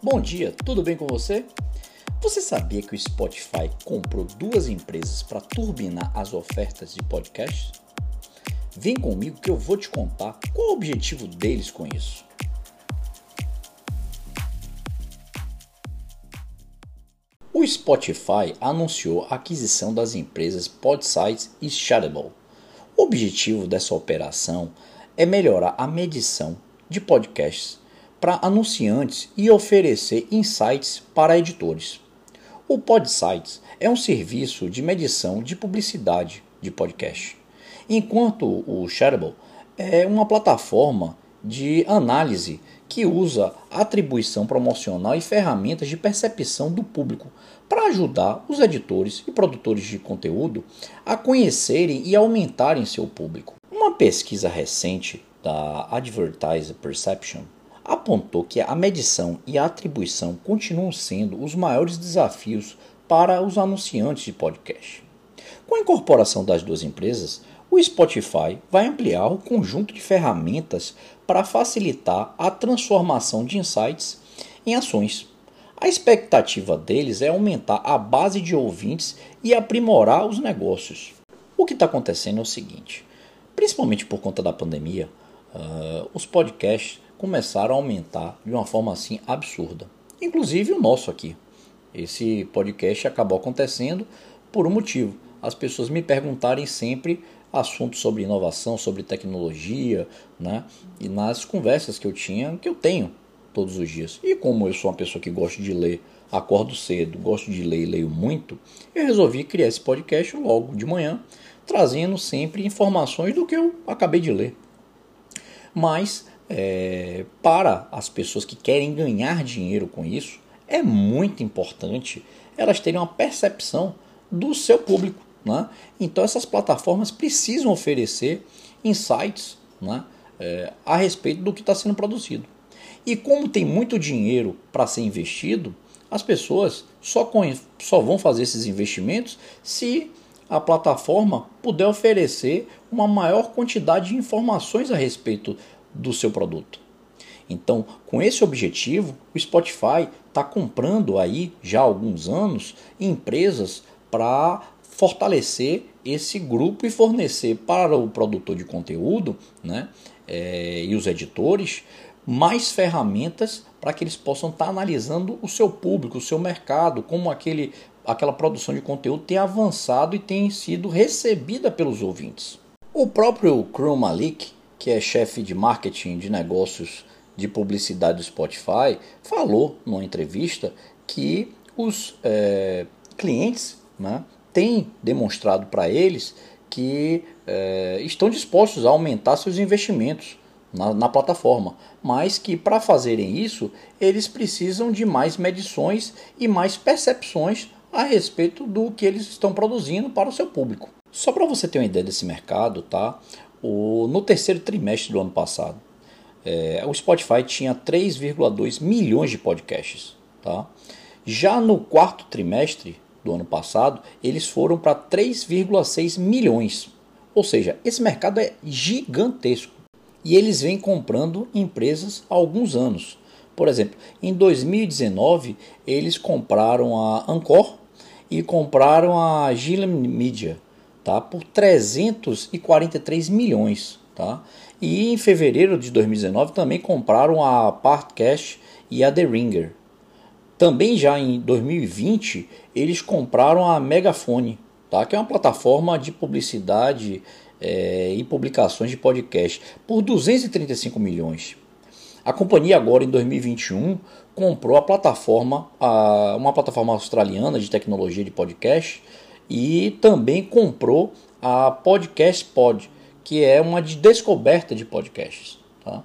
Bom dia, tudo bem com você? Você sabia que o Spotify comprou duas empresas para turbinar as ofertas de podcasts? Vem comigo que eu vou te contar qual o objetivo deles com isso. O Spotify anunciou a aquisição das empresas Podsites e Shadowball. O objetivo dessa operação é melhorar a medição de podcasts para anunciantes e oferecer insights para editores. O Podsites é um serviço de medição de publicidade de podcast, enquanto o Shareable é uma plataforma de análise que usa atribuição promocional e ferramentas de percepção do público para ajudar os editores e produtores de conteúdo a conhecerem e aumentarem seu público. Uma pesquisa recente da Advertiser Perception apontou que a medição e a atribuição continuam sendo os maiores desafios para os anunciantes de podcast. Com a incorporação das duas empresas, o Spotify vai ampliar o conjunto de ferramentas para facilitar a transformação de insights em ações. A expectativa deles é aumentar a base de ouvintes e aprimorar os negócios. O que está acontecendo é o seguinte: principalmente por conta da pandemia, uh, os podcasts começaram a aumentar de uma forma assim absurda. Inclusive o nosso aqui. Esse podcast acabou acontecendo por um motivo. As pessoas me perguntarem sempre assuntos sobre inovação, sobre tecnologia, né? E nas conversas que eu tinha, que eu tenho todos os dias. E como eu sou uma pessoa que gosta de ler, acordo cedo, gosto de ler e leio muito, eu resolvi criar esse podcast logo de manhã, trazendo sempre informações do que eu acabei de ler. Mas é, para as pessoas que querem ganhar dinheiro com isso, é muito importante elas terem uma percepção do seu público. Né? Então, essas plataformas precisam oferecer insights né, é, a respeito do que está sendo produzido. E como tem muito dinheiro para ser investido, as pessoas só, só vão fazer esses investimentos se a plataforma puder oferecer uma maior quantidade de informações a respeito do seu produto. Então, com esse objetivo, o Spotify está comprando aí já há alguns anos empresas para fortalecer esse grupo e fornecer para o produtor de conteúdo né, é, e os editores mais ferramentas para que eles possam estar tá analisando o seu público, o seu mercado, como aquele, aquela produção de conteúdo tem avançado e tem sido recebida pelos ouvintes. O próprio Krum Malik, que é chefe de marketing de negócios de publicidade do Spotify, falou numa entrevista que os é, clientes né, têm demonstrado para eles que é, estão dispostos a aumentar seus investimentos na, na plataforma, mas que para fazerem isso eles precisam de mais medições e mais percepções a respeito do que eles estão produzindo para o seu público. Só para você ter uma ideia desse mercado, tá? O, no terceiro trimestre do ano passado, é, o Spotify tinha 3,2 milhões de podcasts. Tá? Já no quarto trimestre do ano passado, eles foram para 3,6 milhões. Ou seja, esse mercado é gigantesco. E eles vêm comprando empresas há alguns anos. Por exemplo, em 2019, eles compraram a Anchor e compraram a Gilliam Media tá? por 343 milhões. Tá? E em fevereiro de 2019 também compraram a Partcast e a The Ringer. Também já em 2020 eles compraram a Megafone, tá? que é uma plataforma de publicidade é, e publicações de podcast, por 235 milhões. A companhia agora em 2021 comprou a plataforma, a, uma plataforma australiana de tecnologia de podcast, e também comprou a Podcast Pod, que é uma de descoberta de podcasts. Tá?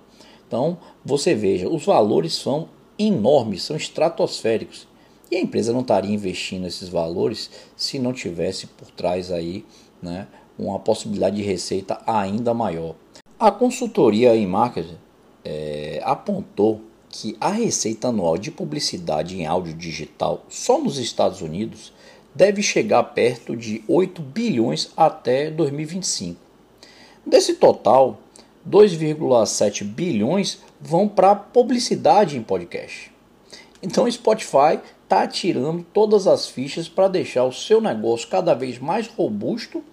Então você veja, os valores são enormes, são estratosféricos. E a empresa não estaria investindo esses valores se não tivesse por trás aí né, uma possibilidade de receita ainda maior. A consultoria em marketing é, apontou que a receita anual de publicidade em áudio digital só nos Estados Unidos deve chegar perto de 8 bilhões até 2025. Desse total, 2,7 bilhões vão para publicidade em podcast. Então o Spotify está tirando todas as fichas para deixar o seu negócio cada vez mais robusto,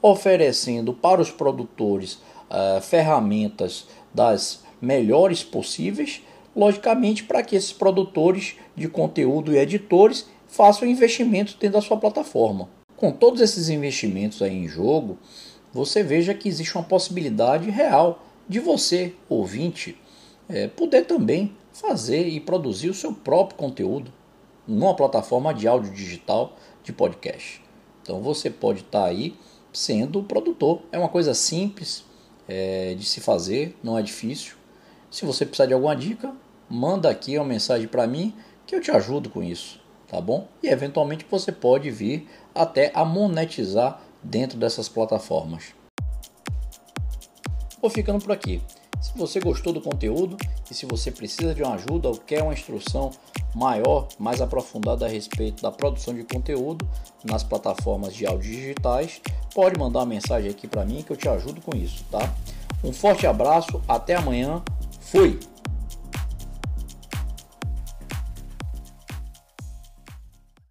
oferecendo para os produtores uh, ferramentas das melhores possíveis, logicamente para que esses produtores de conteúdo e editores façam investimentos dentro da sua plataforma. Com todos esses investimentos aí em jogo, você veja que existe uma possibilidade real de você, ouvinte, é, poder também fazer e produzir o seu próprio conteúdo numa plataforma de áudio digital de podcast. Então você pode estar tá aí sendo o produtor. É uma coisa simples é, de se fazer, não é difícil. Se você precisar de alguma dica, manda aqui uma mensagem para mim que eu te ajudo com isso, tá bom? E eventualmente você pode vir até a monetizar dentro dessas plataformas. Vou ficando por aqui. Se você gostou do conteúdo e se você precisa de uma ajuda ou quer uma instrução maior, mais aprofundada a respeito da produção de conteúdo nas plataformas de áudio digitais, pode mandar uma mensagem aqui para mim que eu te ajudo com isso, tá? Um forte abraço, até amanhã. Fui.